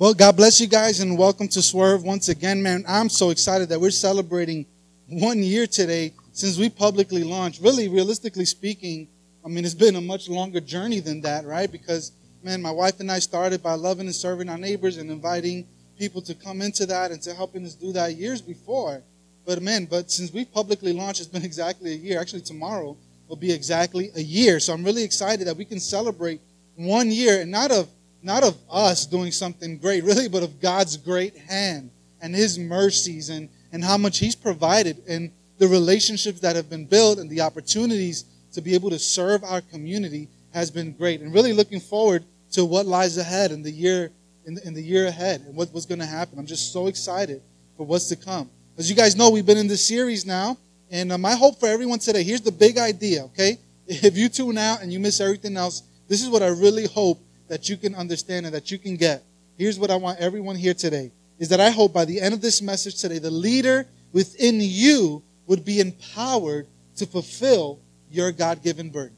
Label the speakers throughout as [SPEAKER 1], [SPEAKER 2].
[SPEAKER 1] Well, God bless you guys and welcome to Swerve once again, man. I'm so excited that we're celebrating one year today since we publicly launched. Really, realistically speaking, I mean, it's been a much longer journey than that, right? Because, man, my wife and I started by loving and serving our neighbors and inviting people to come into that and to helping us do that years before. But, man, but since we publicly launched, it's been exactly a year. Actually, tomorrow will be exactly a year. So I'm really excited that we can celebrate one year and not of not of us doing something great, really, but of God's great hand and His mercies and, and how much He's provided and the relationships that have been built and the opportunities to be able to serve our community has been great. And really looking forward to what lies ahead in the year in the, in the year ahead and what, what's going to happen. I'm just so excited for what's to come. As you guys know, we've been in this series now, and uh, my hope for everyone today. Here's the big idea, okay? If you tune out and you miss everything else, this is what I really hope that you can understand and that you can get. Here's what I want everyone here today is that I hope by the end of this message today, the leader within you would be empowered to fulfill your God given burden.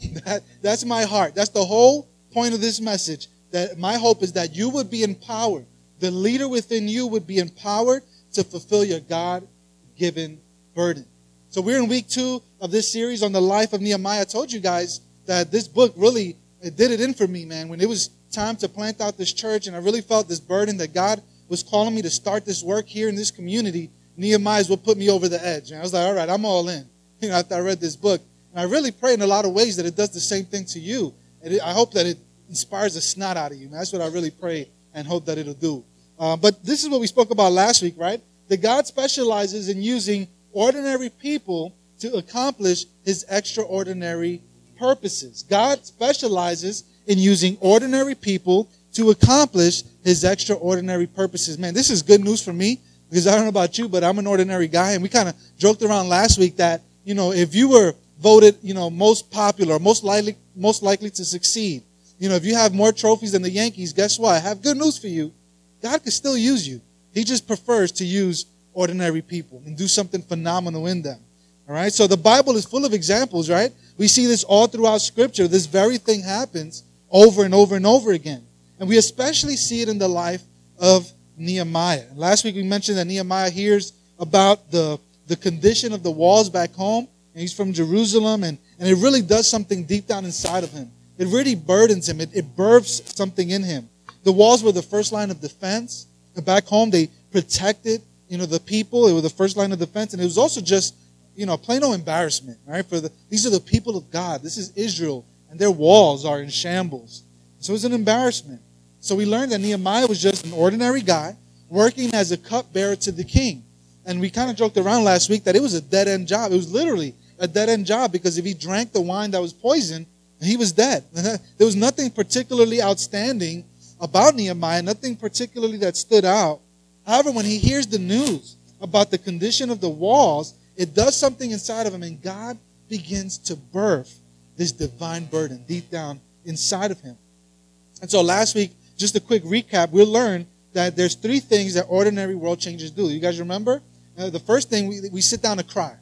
[SPEAKER 1] That, that's my heart. That's the whole point of this message. That my hope is that you would be empowered. The leader within you would be empowered to fulfill your God given burden. So we're in week two of this series on the life of Nehemiah. I told you guys that this book really it did it in for me, man. When it was time to plant out this church, and I really felt this burden that God was calling me to start this work here in this community, Nehemiah is what put me over the edge. And I was like, all right, I'm all in. You know, after I read this book, and I really pray in a lot of ways that it does the same thing to you. And it, I hope that it inspires the snot out of you. Man. That's what I really pray and hope that it'll do. Uh, but this is what we spoke about last week, right? That God specializes in using ordinary people to accomplish His extraordinary purposes. God specializes in using ordinary people to accomplish his extraordinary purposes. Man, this is good news for me because I don't know about you, but I'm an ordinary guy. And we kind of joked around last week that, you know, if you were voted, you know, most popular, most likely, most likely to succeed, you know, if you have more trophies than the Yankees, guess what? I have good news for you. God can still use you. He just prefers to use ordinary people and do something phenomenal in them. All right. So the Bible is full of examples, right? We see this all throughout Scripture. This very thing happens over and over and over again. And we especially see it in the life of Nehemiah. Last week we mentioned that Nehemiah hears about the, the condition of the walls back home. And he's from Jerusalem, and, and it really does something deep down inside of him. It really burdens him, it, it births something in him. The walls were the first line of defense. Back home, they protected you know, the people. It was the first line of defense. And it was also just you know, plain no embarrassment, right? For the, these are the people of God. This is Israel, and their walls are in shambles. So it's an embarrassment. So we learned that Nehemiah was just an ordinary guy working as a cupbearer to the king. And we kind of joked around last week that it was a dead end job. It was literally a dead end job because if he drank the wine that was poison, he was dead. there was nothing particularly outstanding about Nehemiah, nothing particularly that stood out. However, when he hears the news about the condition of the walls, it does something inside of him, and God begins to birth this divine burden deep down inside of him. And so last week, just a quick recap, we learned that there's three things that ordinary world changers do. You guys remember? Uh, the first thing, we, we sit down to cry.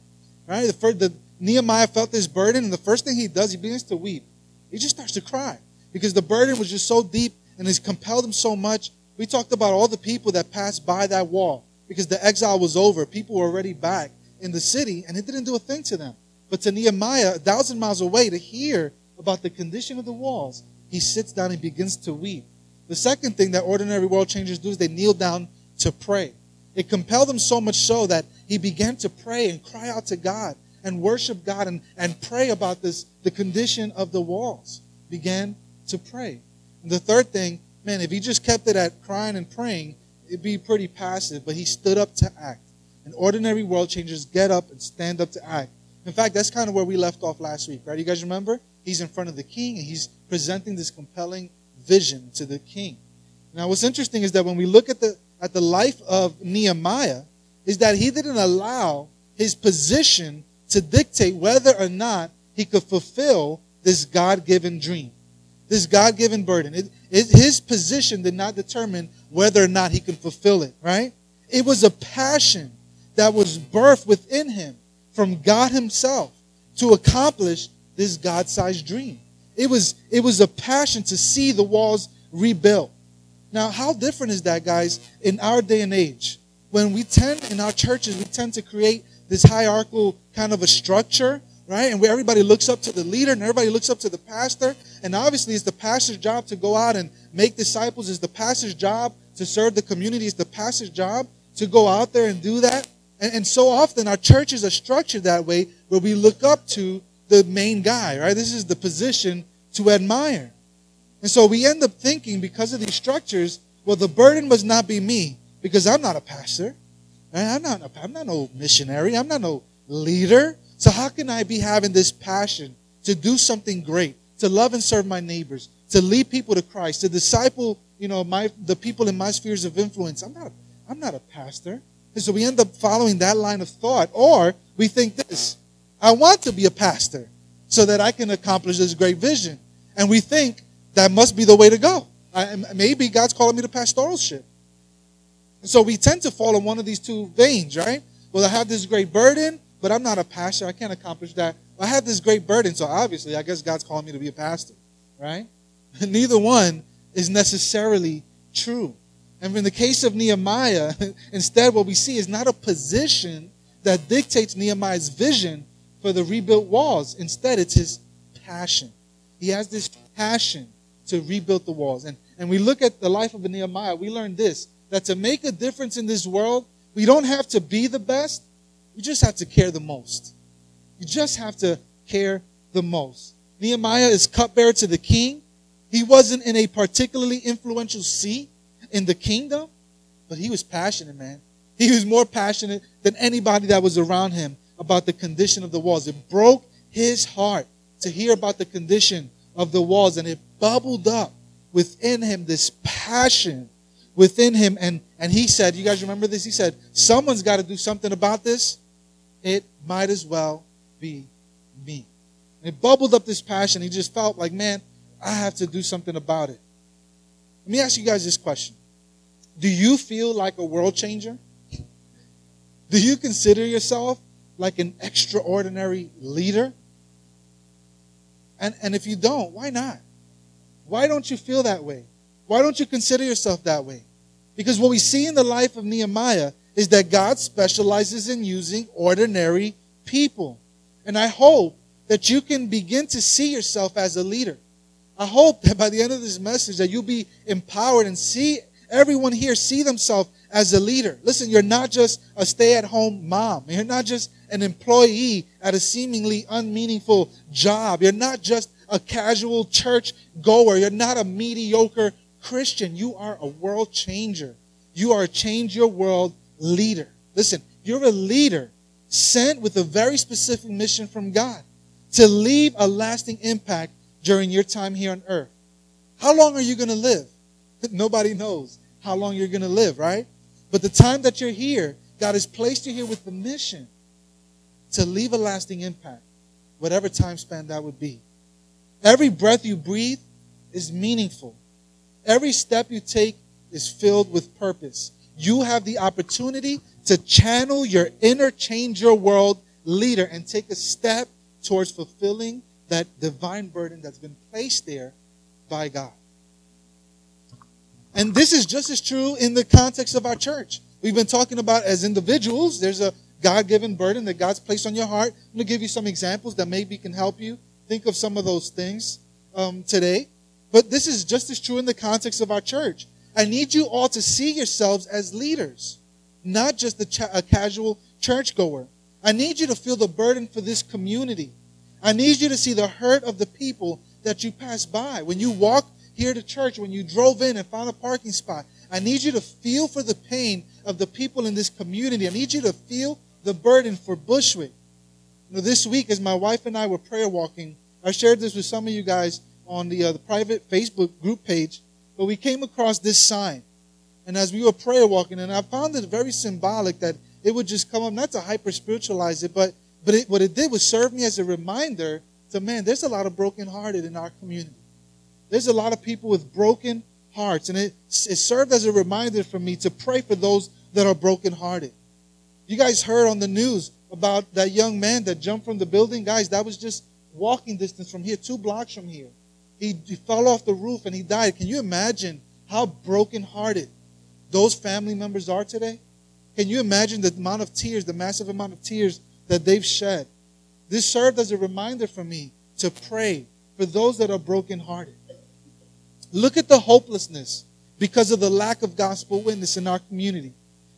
[SPEAKER 1] Right? The first, the, Nehemiah felt this burden, and the first thing he does, he begins to weep. He just starts to cry because the burden was just so deep and has compelled him so much. We talked about all the people that passed by that wall because the exile was over. People were already back in the city, and it didn't do a thing to them. But to Nehemiah, a thousand miles away, to hear about the condition of the walls, he sits down and begins to weep. The second thing that ordinary world changers do is they kneel down to pray. It compelled him so much so that he began to pray and cry out to God and worship God and, and pray about this, the condition of the walls. Began to pray. And the third thing, man, if he just kept it at crying and praying, it'd be pretty passive, but he stood up to act. And ordinary world changers get up and stand up to act. In fact, that's kind of where we left off last week, right? You guys remember? He's in front of the king and he's presenting this compelling vision to the king. Now, what's interesting is that when we look at the at the life of Nehemiah, is that he didn't allow his position to dictate whether or not he could fulfill this God-given dream, this God-given burden. It, it, his position did not determine whether or not he could fulfill it. Right? It was a passion that was birthed within him from God himself to accomplish this God-sized dream. It was, it was a passion to see the walls rebuilt. Now, how different is that, guys, in our day and age? When we tend, in our churches, we tend to create this hierarchical kind of a structure, right? And where everybody looks up to the leader and everybody looks up to the pastor. And obviously, it's the pastor's job to go out and make disciples. It's the pastor's job to serve the community. It's the pastor's job to go out there and do that. And, and so often, our churches are structured that way where we look up to the main guy, right? This is the position to admire. And so we end up thinking because of these structures, well, the burden must not be me because I'm not a pastor. I'm not, I'm not no missionary. I'm not no leader. So how can I be having this passion to do something great, to love and serve my neighbors, to lead people to Christ, to disciple, you know, my the people in my spheres of influence? I'm not, I'm not a pastor. And so we end up following that line of thought. Or we think this, I want to be a pastor so that I can accomplish this great vision. And we think that must be the way to go. I, maybe God's calling me to pastoralship. And so we tend to fall in one of these two veins, right? Well, I have this great burden, but I'm not a pastor. I can't accomplish that. I have this great burden, so obviously I guess God's calling me to be a pastor, right? Neither one is necessarily true. And in the case of Nehemiah, instead, what we see is not a position that dictates Nehemiah's vision for the rebuilt walls. Instead, it's his passion. He has this passion to rebuild the walls. And, and we look at the life of Nehemiah, we learn this that to make a difference in this world, we don't have to be the best, we just have to care the most. You just have to care the most. Nehemiah is cupbearer to the king. He wasn't in a particularly influential seat in the kingdom, but he was passionate, man. He was more passionate than anybody that was around him about the condition of the walls. It broke his heart to hear about the condition of the walls, and it bubbled up within him this passion within him. And, and he said, You guys remember this? He said, Someone's got to do something about this. It might as well be me. And it bubbled up this passion. He just felt like, Man, I have to do something about it. Let me ask you guys this question Do you feel like a world changer? Do you consider yourself like an extraordinary leader? And, and if you don't, why not? Why don't you feel that way? Why don't you consider yourself that way? Because what we see in the life of Nehemiah is that God specializes in using ordinary people. And I hope that you can begin to see yourself as a leader. I hope that by the end of this message that you'll be empowered and see everyone here see themselves as a leader. Listen, you're not just a stay-at-home mom. You're not just an employee at a seemingly unmeaningful job. You're not just a casual church goer. You're not a mediocre Christian. You are a world changer. You are a change your world leader. Listen, you're a leader sent with a very specific mission from God to leave a lasting impact during your time here on earth. How long are you going to live? Nobody knows how long you're going to live, right? But the time that you're here, God has placed you here with the mission to leave a lasting impact, whatever time span that would be. Every breath you breathe is meaningful. Every step you take is filled with purpose. You have the opportunity to channel your inner change your world leader and take a step towards fulfilling that divine burden that's been placed there by God. And this is just as true in the context of our church. We've been talking about as individuals, there's a God given burden that God's placed on your heart. I'm going to give you some examples that maybe can help you think of some of those things um, today. But this is just as true in the context of our church. I need you all to see yourselves as leaders, not just a, cha- a casual churchgoer. I need you to feel the burden for this community. I need you to see the hurt of the people that you pass by. When you walk here to church, when you drove in and found a parking spot, I need you to feel for the pain of the people in this community. I need you to feel the burden for Bushwick. You know, this week, as my wife and I were prayer walking, I shared this with some of you guys on the, uh, the private Facebook group page, but we came across this sign. And as we were prayer walking, and I found it very symbolic that it would just come up, not to hyper spiritualize it, but, but it, what it did was serve me as a reminder to, man, there's a lot of brokenhearted in our community. There's a lot of people with broken hearts. And it, it served as a reminder for me to pray for those that are brokenhearted. You guys heard on the news about that young man that jumped from the building. Guys, that was just walking distance from here, two blocks from here. He, he fell off the roof and he died. Can you imagine how brokenhearted those family members are today? Can you imagine the amount of tears, the massive amount of tears that they've shed? This served as a reminder for me to pray for those that are brokenhearted. Look at the hopelessness because of the lack of gospel witness in our community.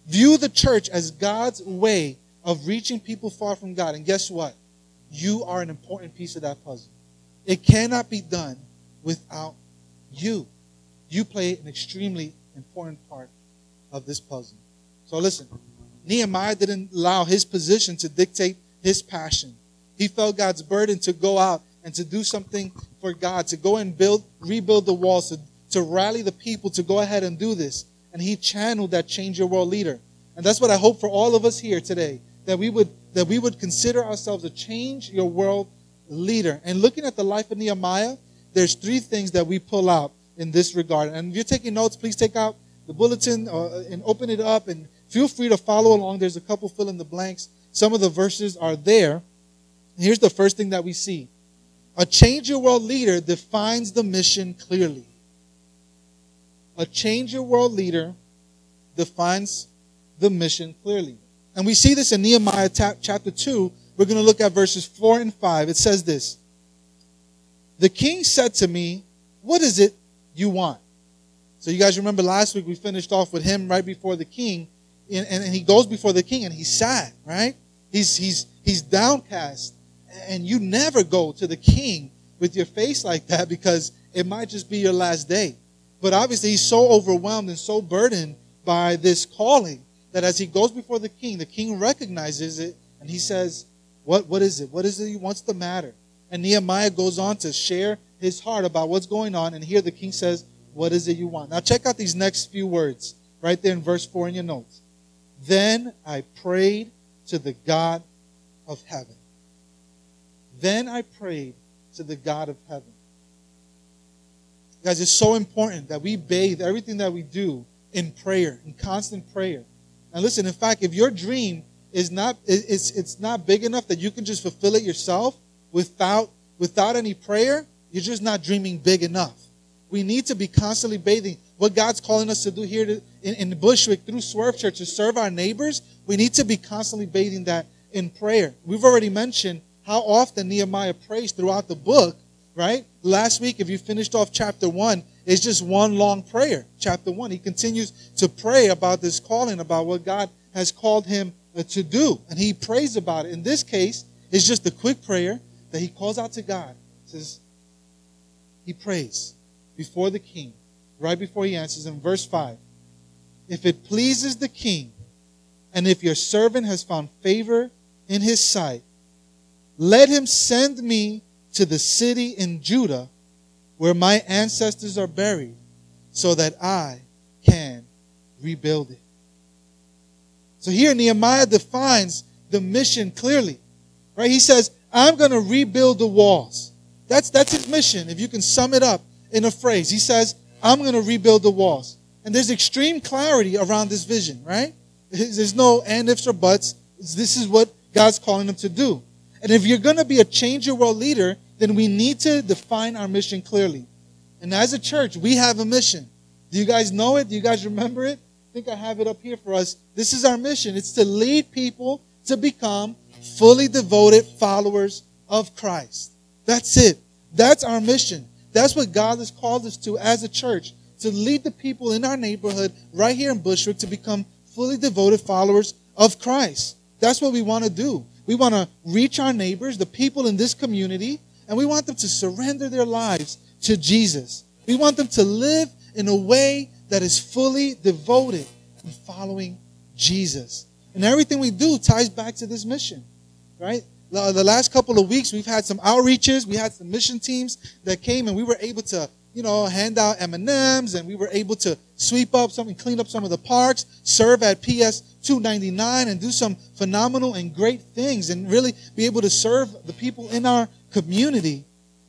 [SPEAKER 1] View the church as God's way of reaching people far from God. And guess what? You are an important piece of that puzzle. It cannot be done without you. You play an extremely important part of this puzzle. So listen, Nehemiah didn't allow his position to dictate his passion. He felt God's burden to go out and to do something for God, to go and build, rebuild the walls, to, to rally the people to go ahead and do this. And he channeled that change your world leader. And that's what I hope for all of us here today, that we would, that we would consider ourselves a change your world leader. And looking at the life of Nehemiah, there's three things that we pull out in this regard. And if you're taking notes, please take out the bulletin uh, and open it up and feel free to follow along. There's a couple fill in the blanks. Some of the verses are there. Here's the first thing that we see. A change your world leader defines the mission clearly. A change your world leader defines the mission clearly. And we see this in Nehemiah chapter 2. We're going to look at verses 4 and 5. It says this The king said to me, What is it you want? So you guys remember last week we finished off with him right before the king, and, and, and he goes before the king and he's sad, right? He's he's he's downcast, and you never go to the king with your face like that because it might just be your last day. But obviously he's so overwhelmed and so burdened by this calling that as he goes before the king, the king recognizes it and he says, "What what is it? What is it? What's the matter?" And Nehemiah goes on to share his heart about what's going on, and here the king says, what is it you want? Now, check out these next few words right there in verse 4 in your notes. Then I prayed to the God of heaven. Then I prayed to the God of heaven. Guys, it's so important that we bathe everything that we do in prayer, in constant prayer. And listen, in fact, if your dream is not it's it's not big enough that you can just fulfill it yourself without without any prayer, you're just not dreaming big enough. We need to be constantly bathing. What God's calling us to do here to, in, in Bushwick through Swerve Church to serve our neighbors, we need to be constantly bathing that in prayer. We've already mentioned how often Nehemiah prays throughout the book, right? Last week, if you finished off chapter one, it's just one long prayer. Chapter one, he continues to pray about this calling, about what God has called him uh, to do. And he prays about it. In this case, it's just a quick prayer that he calls out to God. says, he prays before the king, right before he answers in verse 5. If it pleases the king, and if your servant has found favor in his sight, let him send me to the city in Judah where my ancestors are buried, so that I can rebuild it. So here Nehemiah defines the mission clearly. Right? He says, I'm going to rebuild the walls. That's, that's his mission. If you can sum it up, in a phrase. He says, I'm going to rebuild the walls. And there's extreme clarity around this vision, right? There's no and ifs or buts. This is what God's calling him to do. And if you're going to be a change your world leader, then we need to define our mission clearly. And as a church, we have a mission. Do you guys know it? Do you guys remember it? I think I have it up here for us. This is our mission. It's to lead people to become fully devoted followers of Christ. That's it. That's our mission. That's what God has called us to as a church to lead the people in our neighborhood right here in Bushwick to become fully devoted followers of Christ. That's what we want to do. We want to reach our neighbors, the people in this community, and we want them to surrender their lives to Jesus. We want them to live in a way that is fully devoted and following Jesus. And everything we do ties back to this mission, right? the last couple of weeks, we've had some outreaches. We had some mission teams that came, and we were able to, you know, hand out M and M's, and we were able to sweep up some and clean up some of the parks, serve at PS 299, and do some phenomenal and great things, and really be able to serve the people in our community.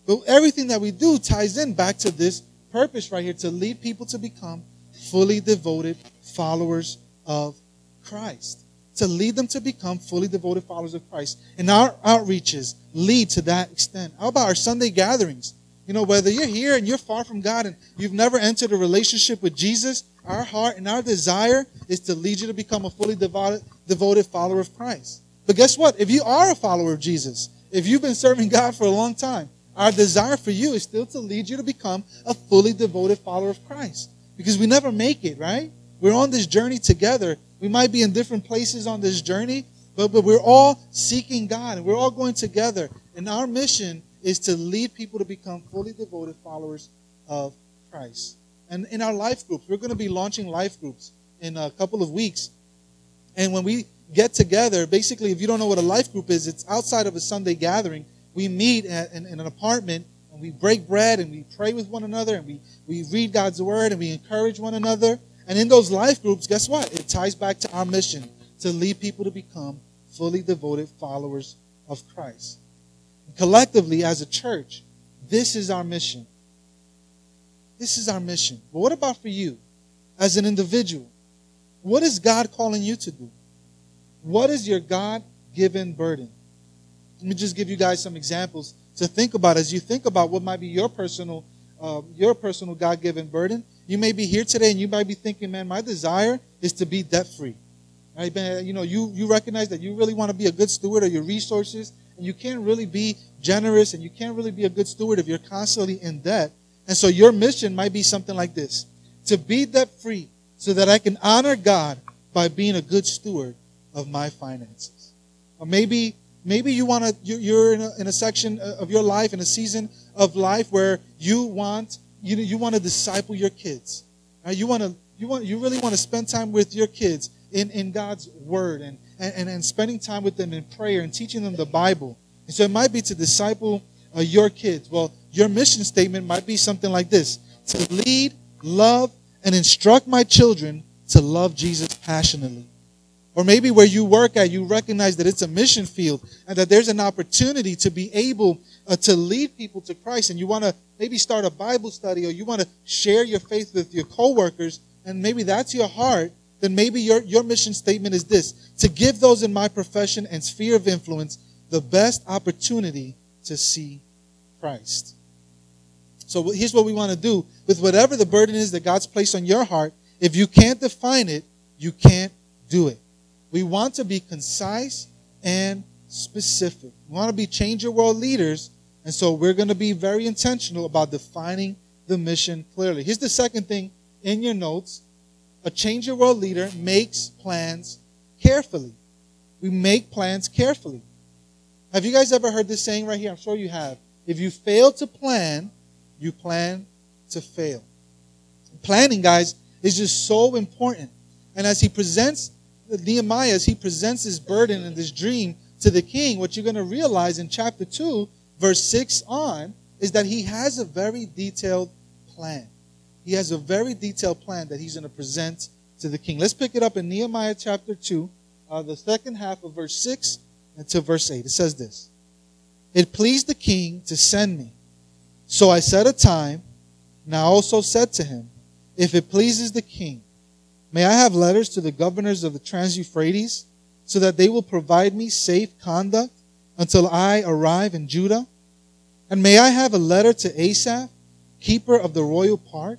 [SPEAKER 1] But everything that we do ties in back to this purpose right here to lead people to become fully devoted followers of Christ to lead them to become fully devoted followers of Christ. And our outreaches lead to that extent. How about our Sunday gatherings? You know, whether you're here and you're far from God and you've never entered a relationship with Jesus, our heart and our desire is to lead you to become a fully devoted, devoted follower of Christ. But guess what? If you are a follower of Jesus, if you've been serving God for a long time, our desire for you is still to lead you to become a fully devoted follower of Christ. Because we never make it, right? We're on this journey together. We might be in different places on this journey, but, but we're all seeking God and we're all going together. And our mission is to lead people to become fully devoted followers of Christ. And in our life groups, we're going to be launching life groups in a couple of weeks. And when we get together, basically, if you don't know what a life group is, it's outside of a Sunday gathering. We meet at, in, in an apartment and we break bread and we pray with one another and we, we read God's word and we encourage one another. And in those life groups, guess what? It ties back to our mission to lead people to become fully devoted followers of Christ. Collectively, as a church, this is our mission. This is our mission. But what about for you as an individual? What is God calling you to do? What is your God given burden? Let me just give you guys some examples to think about as you think about what might be your personal, uh, your personal God given burden. You may be here today and you might be thinking, man, my desire is to be debt free. Right? You know, you, you recognize that you really want to be a good steward of your resources and you can't really be generous and you can't really be a good steward if you're constantly in debt. And so your mission might be something like this to be debt free so that I can honor God by being a good steward of my finances. Or maybe maybe you want to you're in a, in a section of your life in a season of life where you want you know, you want to disciple your kids. Right? You want to you want you really want to spend time with your kids in, in God's word and, and, and spending time with them in prayer and teaching them the Bible. And so it might be to disciple uh, your kids. Well, your mission statement might be something like this to lead, love, and instruct my children to love Jesus passionately. Or maybe where you work at, you recognize that it's a mission field and that there's an opportunity to be able uh, to lead people to Christ. And you want to maybe start a Bible study or you want to share your faith with your coworkers. And maybe that's your heart. Then maybe your, your mission statement is this to give those in my profession and sphere of influence the best opportunity to see Christ. So here's what we want to do with whatever the burden is that God's placed on your heart. If you can't define it, you can't do it. We want to be concise and specific. We want to be change your world leaders. And so we're going to be very intentional about defining the mission clearly. Here's the second thing in your notes. A change your world leader makes plans carefully. We make plans carefully. Have you guys ever heard this saying right here? I'm sure you have. If you fail to plan, you plan to fail. Planning, guys, is just so important. And as he presents Nehemiah, as he presents his burden and this dream to the king, what you're going to realize in chapter 2, verse 6 on, is that he has a very detailed plan. He has a very detailed plan that he's going to present to the king. Let's pick it up in Nehemiah chapter 2, uh, the second half of verse 6 until verse 8. It says this It pleased the king to send me so I set a time, and I also said to him, If it pleases the king, may I have letters to the governors of the Trans Euphrates, so that they will provide me safe conduct until I arrive in Judah? And may I have a letter to Asaph, keeper of the royal park,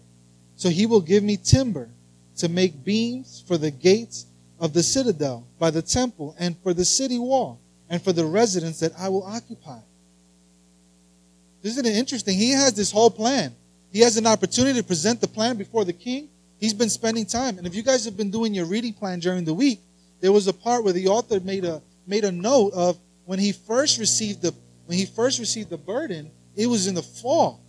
[SPEAKER 1] so he will give me timber to make beams for the gates of the citadel by the temple and for the city wall and for the residence that I will occupy. Isn't it interesting? He has this whole plan. He has an opportunity to present the plan before the king. He's been spending time. And if you guys have been doing your reading plan during the week, there was a part where the author made a made a note of when he first received the when he first received the burden, it was in the fall.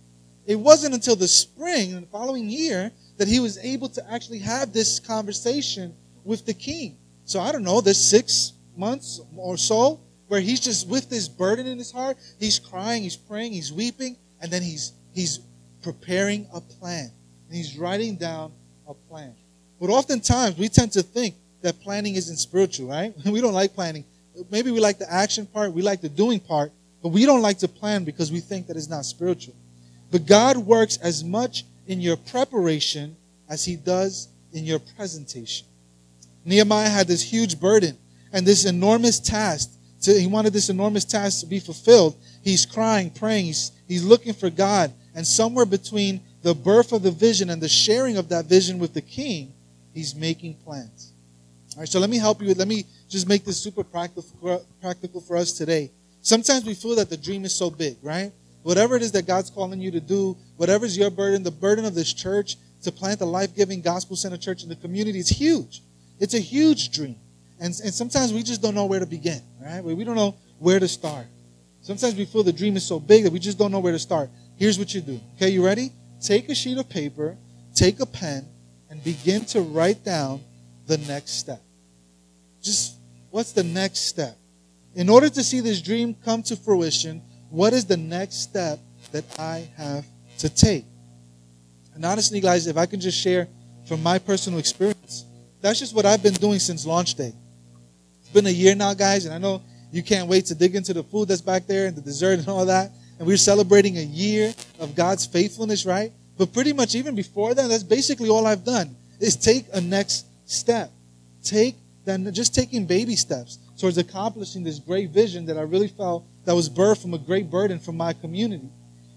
[SPEAKER 1] It wasn't until the spring and the following year that he was able to actually have this conversation with the king. So I don't know, there's six months or so where he's just with this burden in his heart. He's crying, he's praying, he's weeping, and then he's he's preparing a plan. And he's writing down a plan. But oftentimes we tend to think that planning isn't spiritual, right? We don't like planning. Maybe we like the action part, we like the doing part, but we don't like to plan because we think that it's not spiritual. But God works as much in your preparation as he does in your presentation. Nehemiah had this huge burden and this enormous task to, he wanted this enormous task to be fulfilled. He's crying, praying, he's, he's looking for God. And somewhere between the birth of the vision and the sharing of that vision with the king, he's making plans. All right, so let me help you. Let me just make this super practical, practical for us today. Sometimes we feel that the dream is so big, right? Whatever it is that God's calling you to do, whatever is your burden, the burden of this church to plant a life giving gospel centered church in the community is huge. It's a huge dream. And, and sometimes we just don't know where to begin, right? We don't know where to start. Sometimes we feel the dream is so big that we just don't know where to start. Here's what you do. Okay, you ready? Take a sheet of paper, take a pen, and begin to write down the next step. Just what's the next step? In order to see this dream come to fruition, what is the next step that I have to take? And honestly, guys, if I can just share from my personal experience, that's just what I've been doing since launch day. It's been a year now, guys, and I know you can't wait to dig into the food that's back there and the dessert and all that. And we're celebrating a year of God's faithfulness, right? But pretty much even before that, that's basically all I've done is take a next step. Take then just taking baby steps towards accomplishing this great vision that I really felt that was birthed from a great burden from my community.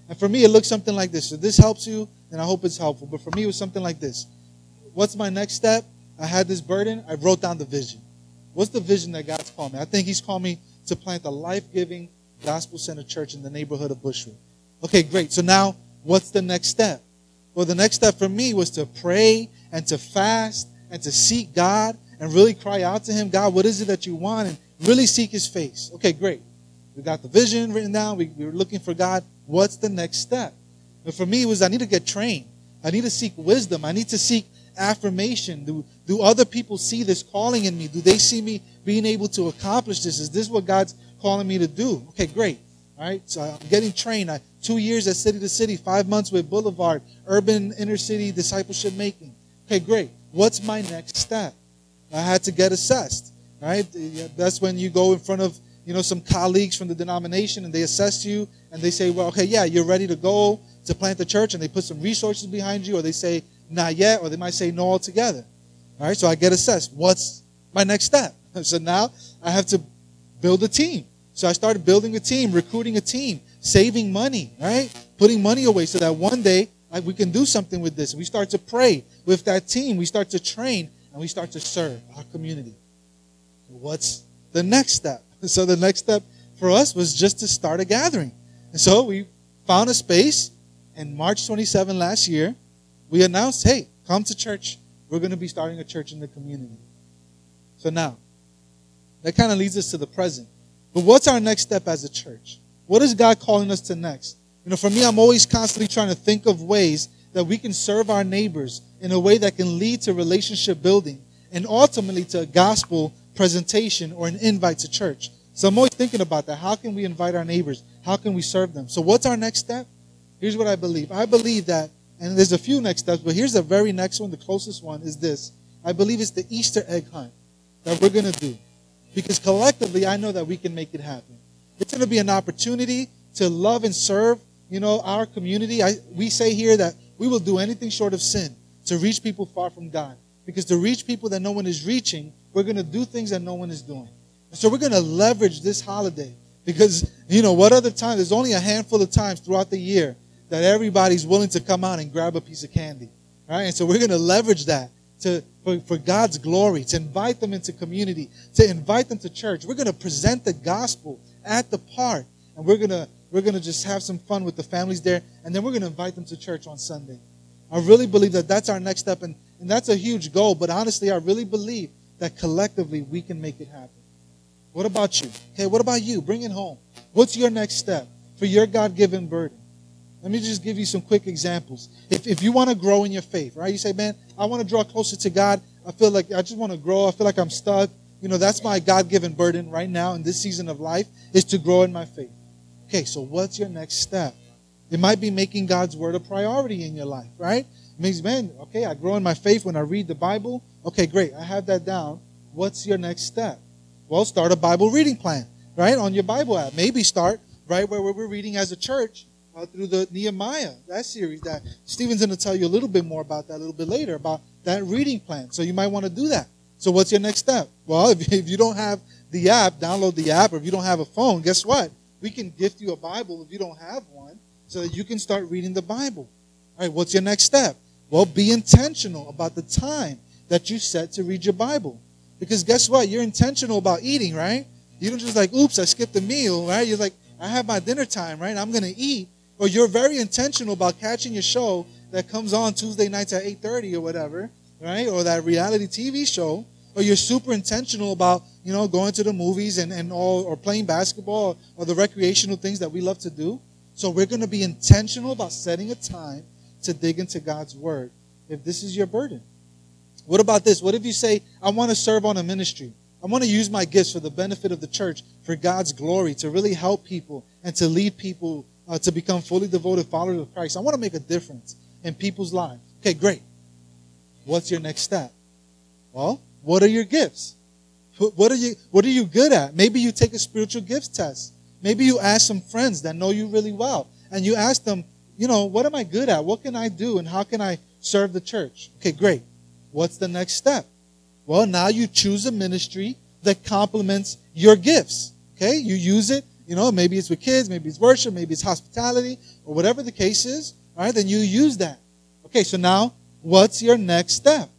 [SPEAKER 1] And for me, it looks something like this. So this helps you, and I hope it's helpful. But for me, it was something like this. What's my next step? I had this burden. I wrote down the vision. What's the vision that God's called me? I think He's called me to plant a life giving, gospel centered church in the neighborhood of Bushwick. Okay, great. So now, what's the next step? Well, the next step for me was to pray and to fast and to seek God and really cry out to Him God, what is it that you want? And really seek His face. Okay, great. We got the vision written down. We, we were looking for God. What's the next step? For me, it was I need to get trained. I need to seek wisdom. I need to seek affirmation? Do, do other people see this calling in me? Do they see me being able to accomplish this? Is this what God's calling me to do? Okay, great. All right, so I'm getting trained. I, two years at City to City, five months with Boulevard, urban inner city discipleship making. Okay, great. What's my next step? I had to get assessed. Right, that's when you go in front of you know some colleagues from the denomination and they assess you and they say, well, okay, yeah, you're ready to go to plant the church, and they put some resources behind you, or they say, not yet, or they might say no altogether. All right, so I get assessed. What's my next step? So now I have to build a team. So I started building a team, recruiting a team, saving money, right? Putting money away so that one day like, we can do something with this. We start to pray with that team. We start to train and we start to serve our community. What's the next step? So the next step for us was just to start a gathering. And so we found a space in March 27 last year we announced, hey, come to church. We're going to be starting a church in the community. So now, that kind of leads us to the present. But what's our next step as a church? What is God calling us to next? You know, for me, I'm always constantly trying to think of ways that we can serve our neighbors in a way that can lead to relationship building and ultimately to a gospel presentation or an invite to church. So I'm always thinking about that. How can we invite our neighbors? How can we serve them? So what's our next step? Here's what I believe. I believe that and there's a few next steps, but here's the very next one, the closest one is this. I believe it's the Easter egg hunt that we're going to do. Because collectively, I know that we can make it happen. It's going to be an opportunity to love and serve, you know, our community. I, we say here that we will do anything short of sin to reach people far from God. Because to reach people that no one is reaching, we're going to do things that no one is doing. So we're going to leverage this holiday. Because, you know, what other time? There's only a handful of times throughout the year that everybody's willing to come out and grab a piece of candy. Right? And so we're going to leverage that to, for, for God's glory, to invite them into community, to invite them to church. We're going to present the gospel at the park. And we're going to, we're going to just have some fun with the families there. And then we're going to invite them to church on Sunday. I really believe that that's our next step. And, and that's a huge goal. But honestly, I really believe that collectively we can make it happen. What about you? Okay, what about you? Bring it home. What's your next step for your God given burden? Let me just give you some quick examples. If, if you want to grow in your faith, right? You say, man, I want to draw closer to God. I feel like I just want to grow. I feel like I'm stuck. You know, that's my God given burden right now in this season of life is to grow in my faith. Okay, so what's your next step? It might be making God's word a priority in your life, right? It means, man, okay, I grow in my faith when I read the Bible. Okay, great. I have that down. What's your next step? Well, start a Bible reading plan, right? On your Bible app. Maybe start right where we're reading as a church uh, through the Nehemiah, that series that Stephen's going to tell you a little bit more about that a little bit later, about that reading plan. So you might want to do that. So what's your next step? Well, if, if you don't have the app, download the app, or if you don't have a phone, guess what? We can gift you a Bible if you don't have one. so that you can start reading the Bible. All right, what's your next step? Well, be intentional about the time that you set to read your Bible. Because guess what? You're intentional about eating, right? You don't just like, oops, I skipped a meal, right? You're like, I have my dinner time, right? I'm going to eat. Or you're very intentional about catching your show that comes on Tuesday nights at 8.30 or whatever, right? Or that reality TV show. Or you're super intentional about, you know, going to the movies and, and all, or playing basketball or, or the recreational things that we love to do. So we're going to be intentional about setting a time to dig into God's Word if this is your burden. What about this? What if you say, I want to serve on a ministry? I want to use my gifts for the benefit of the church, for God's glory, to really help people and to lead people uh, to become fully devoted followers of Christ. I want to make a difference in people's lives. Okay, great. What's your next step? Well, what are your gifts? What are you What are you good at? Maybe you take a spiritual gifts test. Maybe you ask some friends that know you really well, and you ask them, you know, what am I good at? What can I do, and how can I serve the church? Okay, great. What's the next step? Well, now you choose a ministry that complements your gifts. Okay, you use it. You know, maybe it's with kids, maybe it's worship, maybe it's hospitality, or whatever the case is. All right, then you use that. Okay, so now what's your next step?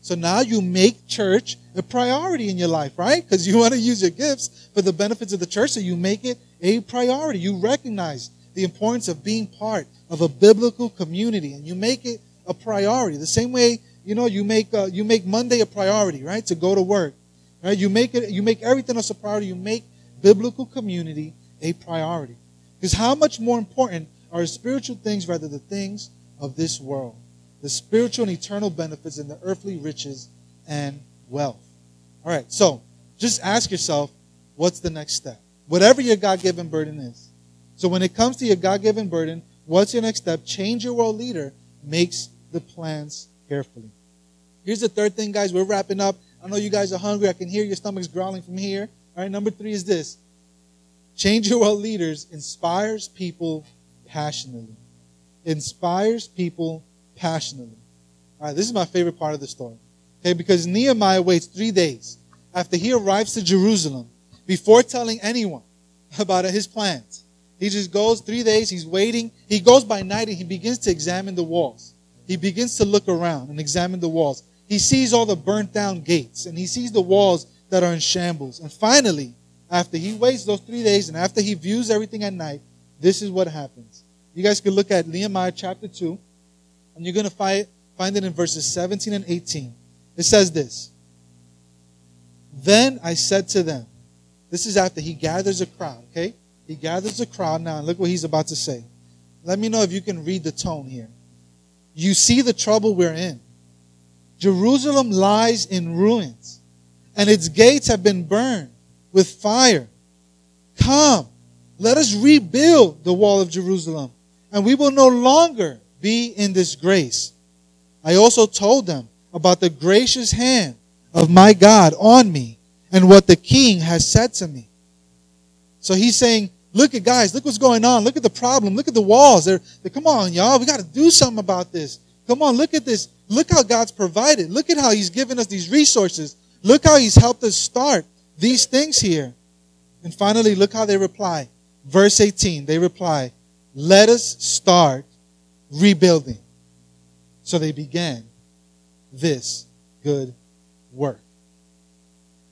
[SPEAKER 1] So now you make church a priority in your life, right? Because you want to use your gifts for the benefits of the church, so you make it a priority. You recognize the importance of being part of a biblical community, and you make it a priority. The same way, you know, you make uh, you make Monday a priority, right? To go to work, right? You make it. You make everything else a priority. You make biblical community a priority. Because how much more important are spiritual things rather than the things of this world? The spiritual and eternal benefits and the earthly riches and wealth. All right, so just ask yourself, what's the next step? Whatever your God given burden is. So when it comes to your God given burden, what's your next step? Change your world leader makes the plans carefully. Here's the third thing, guys. We're wrapping up. I know you guys are hungry. I can hear your stomachs growling from here. All right, number three is this Change your world leaders inspires people passionately. Inspires people passionately. All right, this is my favorite part of the story. Okay, because Nehemiah waits three days after he arrives to Jerusalem before telling anyone about his plans. He just goes three days, he's waiting. He goes by night and he begins to examine the walls. He begins to look around and examine the walls. He sees all the burnt down gates and he sees the walls that are in shambles. And finally, after he waits those three days and after he views everything at night, this is what happens. You guys can look at Nehemiah chapter 2, and you're going to find, find it in verses 17 and 18. It says this Then I said to them, This is after he gathers a crowd, okay? He gathers a crowd now, and look what he's about to say. Let me know if you can read the tone here. You see the trouble we're in. Jerusalem lies in ruins, and its gates have been burned with fire. Come, let us rebuild the wall of Jerusalem, and we will no longer be in disgrace. I also told them about the gracious hand of my God on me and what the king has said to me. So he's saying, look at guys, look what's going on. Look at the problem. Look at the walls. They're, they're come on, y'all. We got to do something about this. Come on, look at this. Look how God's provided. Look at how he's given us these resources. Look how he's helped us start these things here. And finally, look how they reply. Verse 18, they reply, Let us start rebuilding. So they began this good work.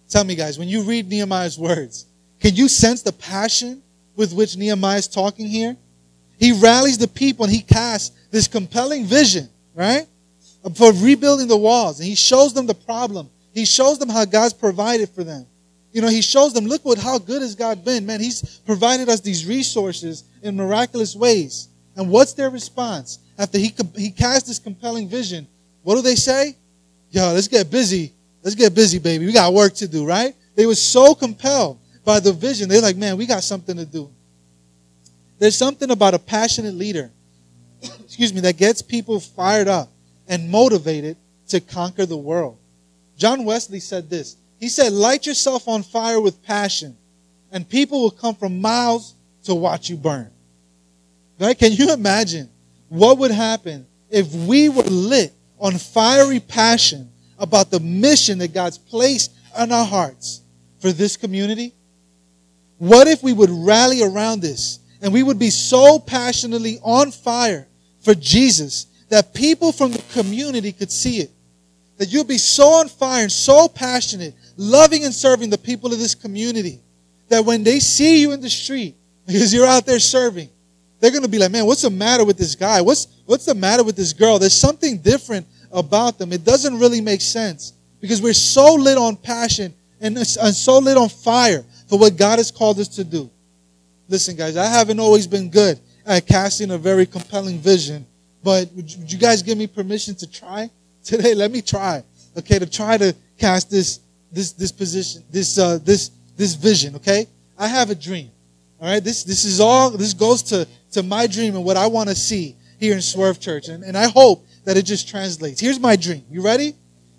[SPEAKER 1] Tell me, guys, when you read Nehemiah's words, can you sense the passion with which Nehemiah is talking here? He rallies the people and he casts this compelling vision, right? For rebuilding the walls. And he shows them the problem. He shows them how God's provided for them. You know, he shows them, look what how good has God been. Man, he's provided us these resources in miraculous ways. And what's their response? After he he cast this compelling vision, what do they say? Yo, let's get busy. Let's get busy, baby. We got work to do, right? They were so compelled by the vision. They're like, man, we got something to do. There's something about a passionate leader, excuse me, that gets people fired up and motivated to conquer the world. John Wesley said this he said, Light yourself on fire with passion, and people will come from miles to watch you burn. Right? Can you imagine what would happen if we were lit on fiery passion about the mission that God's placed on our hearts for this community? What if we would rally around this and we would be so passionately on fire for Jesus that people from the community could see it. That you'll be so on fire and so passionate, loving and serving the people of this community, that when they see you in the street, because you're out there serving, they're going to be like, man, what's the matter with this guy? What's, what's the matter with this girl? There's something different about them. It doesn't really make sense because we're so lit on passion and, and so lit on fire for what God has called us to do. Listen, guys, I haven't always been good at casting a very compelling vision, but would you, would you guys give me permission to try today? Let me try, okay, to try to cast this this this position, this uh, this this vision. Okay, I have a dream. All right, this this is all. This goes to to my dream and what I want to see here in Swerve Church, and, and I hope that it just translates. Here's my dream. You ready?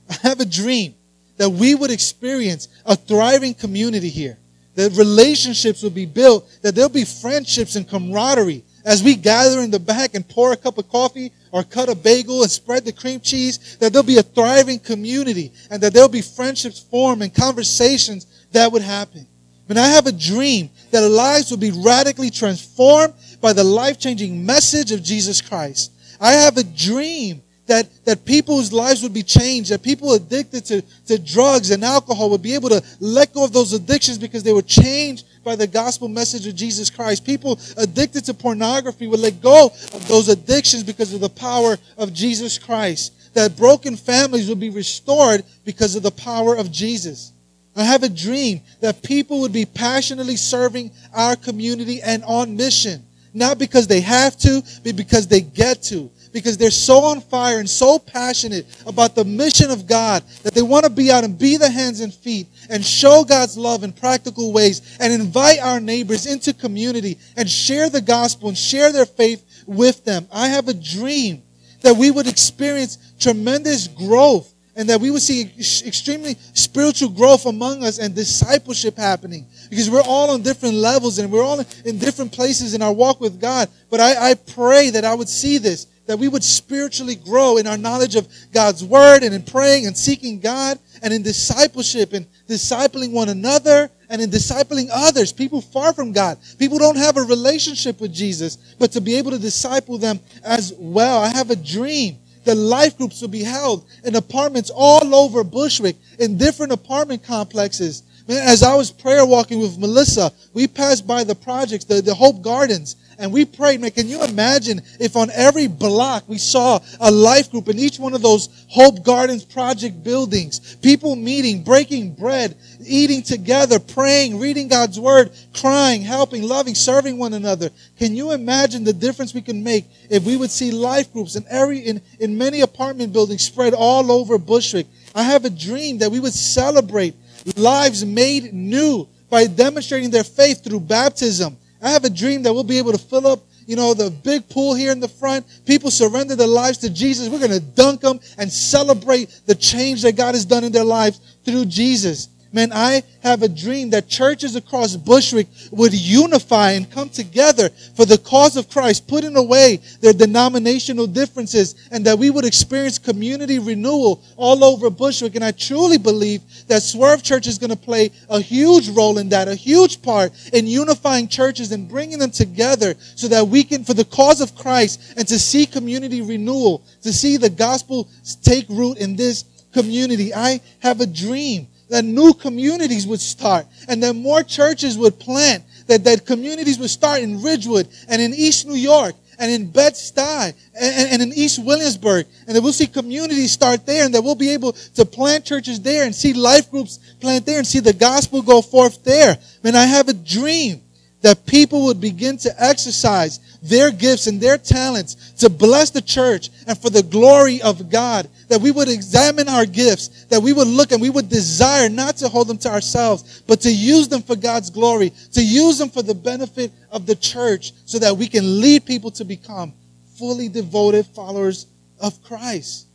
[SPEAKER 1] I have a dream that we would experience a thriving community here. That relationships will be built, that there'll be friendships and camaraderie as we gather in the back and pour a cup of coffee or cut a bagel and spread the cream cheese, that there'll be a thriving community and that there'll be friendships formed and conversations that would happen. And I have a dream that lives will be radically transformed by the life changing message of Jesus Christ. I have a dream that, that people's lives would be changed, that people addicted to, to drugs and alcohol would be able to let go of those addictions because they were changed by the gospel message of Jesus Christ. People addicted to pornography would let go of those addictions because of the power of Jesus Christ. That broken families would be restored because of the power of Jesus. I have a dream that people would be passionately serving our community and on mission. Not because they have to, but because they get to because they're so on fire and so passionate about the mission of God that they want to be out and be the hands and feet and show God's love in practical ways and invite our neighbors into community and share the gospel and share their faith with them. I have a dream that we would experience tremendous growth and that we would see extremely spiritual growth among us and discipleship happening because we're all on different levels and we're all in different places in our walk with God. But I, I pray that I would see this that we would spiritually grow in our knowledge of God's word and in praying and seeking God and in discipleship and discipling one another and in discipling others, people far from God. People don't have a relationship with Jesus, but to be able to disciple them as well. I have a dream that life groups will be held in apartments all over Bushwick in different apartment complexes. As I was prayer walking with Melissa, we passed by the projects, the, the Hope Gardens, and we prayed, man, can you imagine if on every block we saw a life group in each one of those Hope Gardens project buildings, people meeting, breaking bread, eating together, praying, reading God's word, crying, helping, loving, serving one another. Can you imagine the difference we can make if we would see life groups in every, in, in many apartment buildings spread all over Bushwick? I have a dream that we would celebrate lives made new by demonstrating their faith through baptism I have a dream that we'll be able to fill up, you know, the big pool here in the front. People surrender their lives to Jesus. We're going to dunk them and celebrate the change that God has done in their lives through Jesus. Man, I have a dream that churches across Bushwick would unify and come together for the cause of Christ, putting away their denominational differences, and that we would experience community renewal all over Bushwick. And I truly believe that Swerve Church is going to play a huge role in that, a huge part in unifying churches and bringing them together so that we can, for the cause of Christ, and to see community renewal, to see the gospel take root in this community. I have a dream that new communities would start and that more churches would plant, that, that communities would start in Ridgewood and in East New York and in Bed-Stuy and, and, in East Williamsburg. And that we'll see communities start there and that we'll be able to plant churches there and see life groups plant there and see the gospel go forth there. Man, I have a dream that people would begin to exercise their gifts and their talents to bless the church and for the glory of God. That we would examine our gifts, that we would look and we would desire not to hold them to ourselves, but to use them for God's glory, to use them for the benefit of the church so that we can lead people to become fully devoted followers of Christ.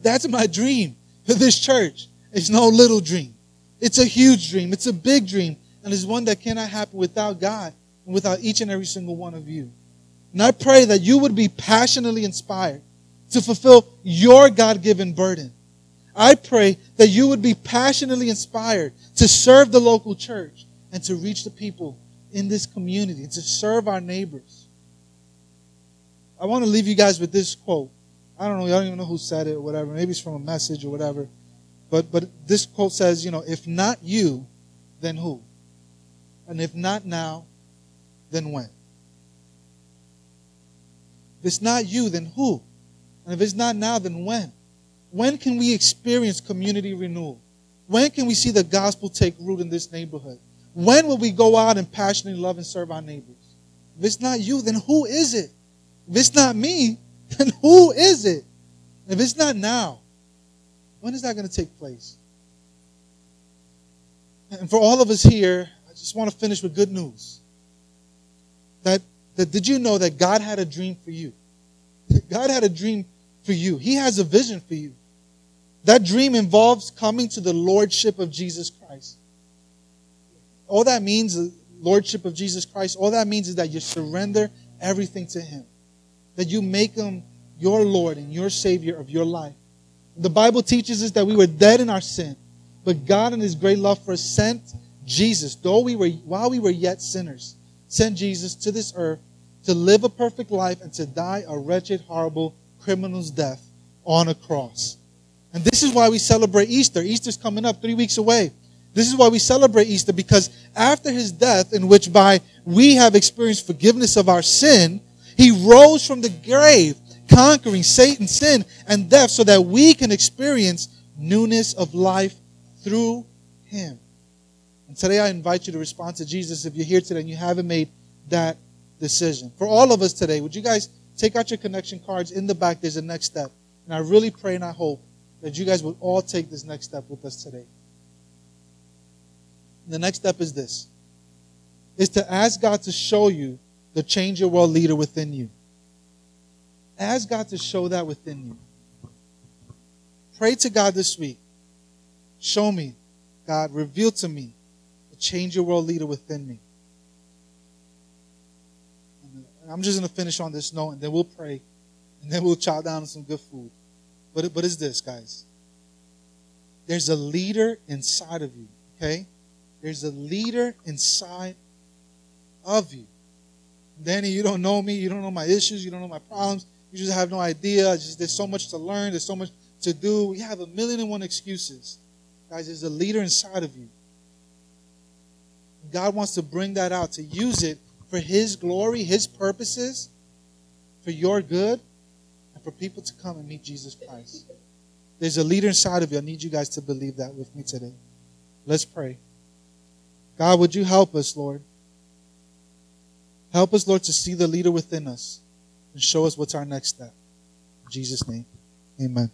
[SPEAKER 1] That's my dream for this church. It's no little dream. It's a huge dream. It's a big dream and it's one that cannot happen without God and without each and every single one of you. And I pray that you would be passionately inspired to fulfill your God given burden. I pray that you would be passionately inspired to serve the local church and to reach the people in this community and to serve our neighbors. I want to leave you guys with this quote. I don't know, I don't even know who said it or whatever. Maybe it's from a message or whatever. But but this quote says, you know, if not you, then who? And if not now, then when? If it's not you, then who? And if it's not now, then when? When can we experience community renewal? When can we see the gospel take root in this neighborhood? When will we go out and passionately love and serve our neighbors? If it's not you, then who is it? If it's not me, then who is it? If it's not now, when is that going to take place? And for all of us here, just want to finish with good news. That, that did you know that God had a dream for you? God had a dream for you. He has a vision for you. That dream involves coming to the lordship of Jesus Christ. All that means, uh, lordship of Jesus Christ, all that means is that you surrender everything to Him. That you make Him your Lord and your Savior of your life. The Bible teaches us that we were dead in our sin, but God in His great love for us sent Jesus, though we were, while we were yet sinners, sent Jesus to this earth to live a perfect life and to die a wretched, horrible criminal's death on a cross. And this is why we celebrate Easter. Easter's coming up three weeks away. This is why we celebrate Easter because after his death, in which by we have experienced forgiveness of our sin, he rose from the grave, conquering Satan, sin, and death so that we can experience newness of life through him. And today I invite you to respond to Jesus if you're here today and you haven't made that decision. For all of us today, would you guys take out your connection cards in the back? There's a next step. And I really pray and I hope that you guys will all take this next step with us today. And the next step is this is to ask God to show you the change your world leader within you. Ask God to show that within you. Pray to God this week. Show me, God, reveal to me change your world leader within me. I'm just going to finish on this note and then we'll pray and then we'll chow down on some good food. But, but it's this, guys. There's a leader inside of you, okay? There's a leader inside of you. Danny, you don't know me. You don't know my issues. You don't know my problems. You just have no idea. Just, there's so much to learn. There's so much to do. We have a million and one excuses. Guys, there's a leader inside of you. God wants to bring that out, to use it for His glory, His purposes, for your good, and for people to come and meet Jesus Christ. There's a leader inside of you. I need you guys to believe that with me today. Let's pray. God, would you help us, Lord? Help us, Lord, to see the leader within us and show us what's our next step. In Jesus' name, amen.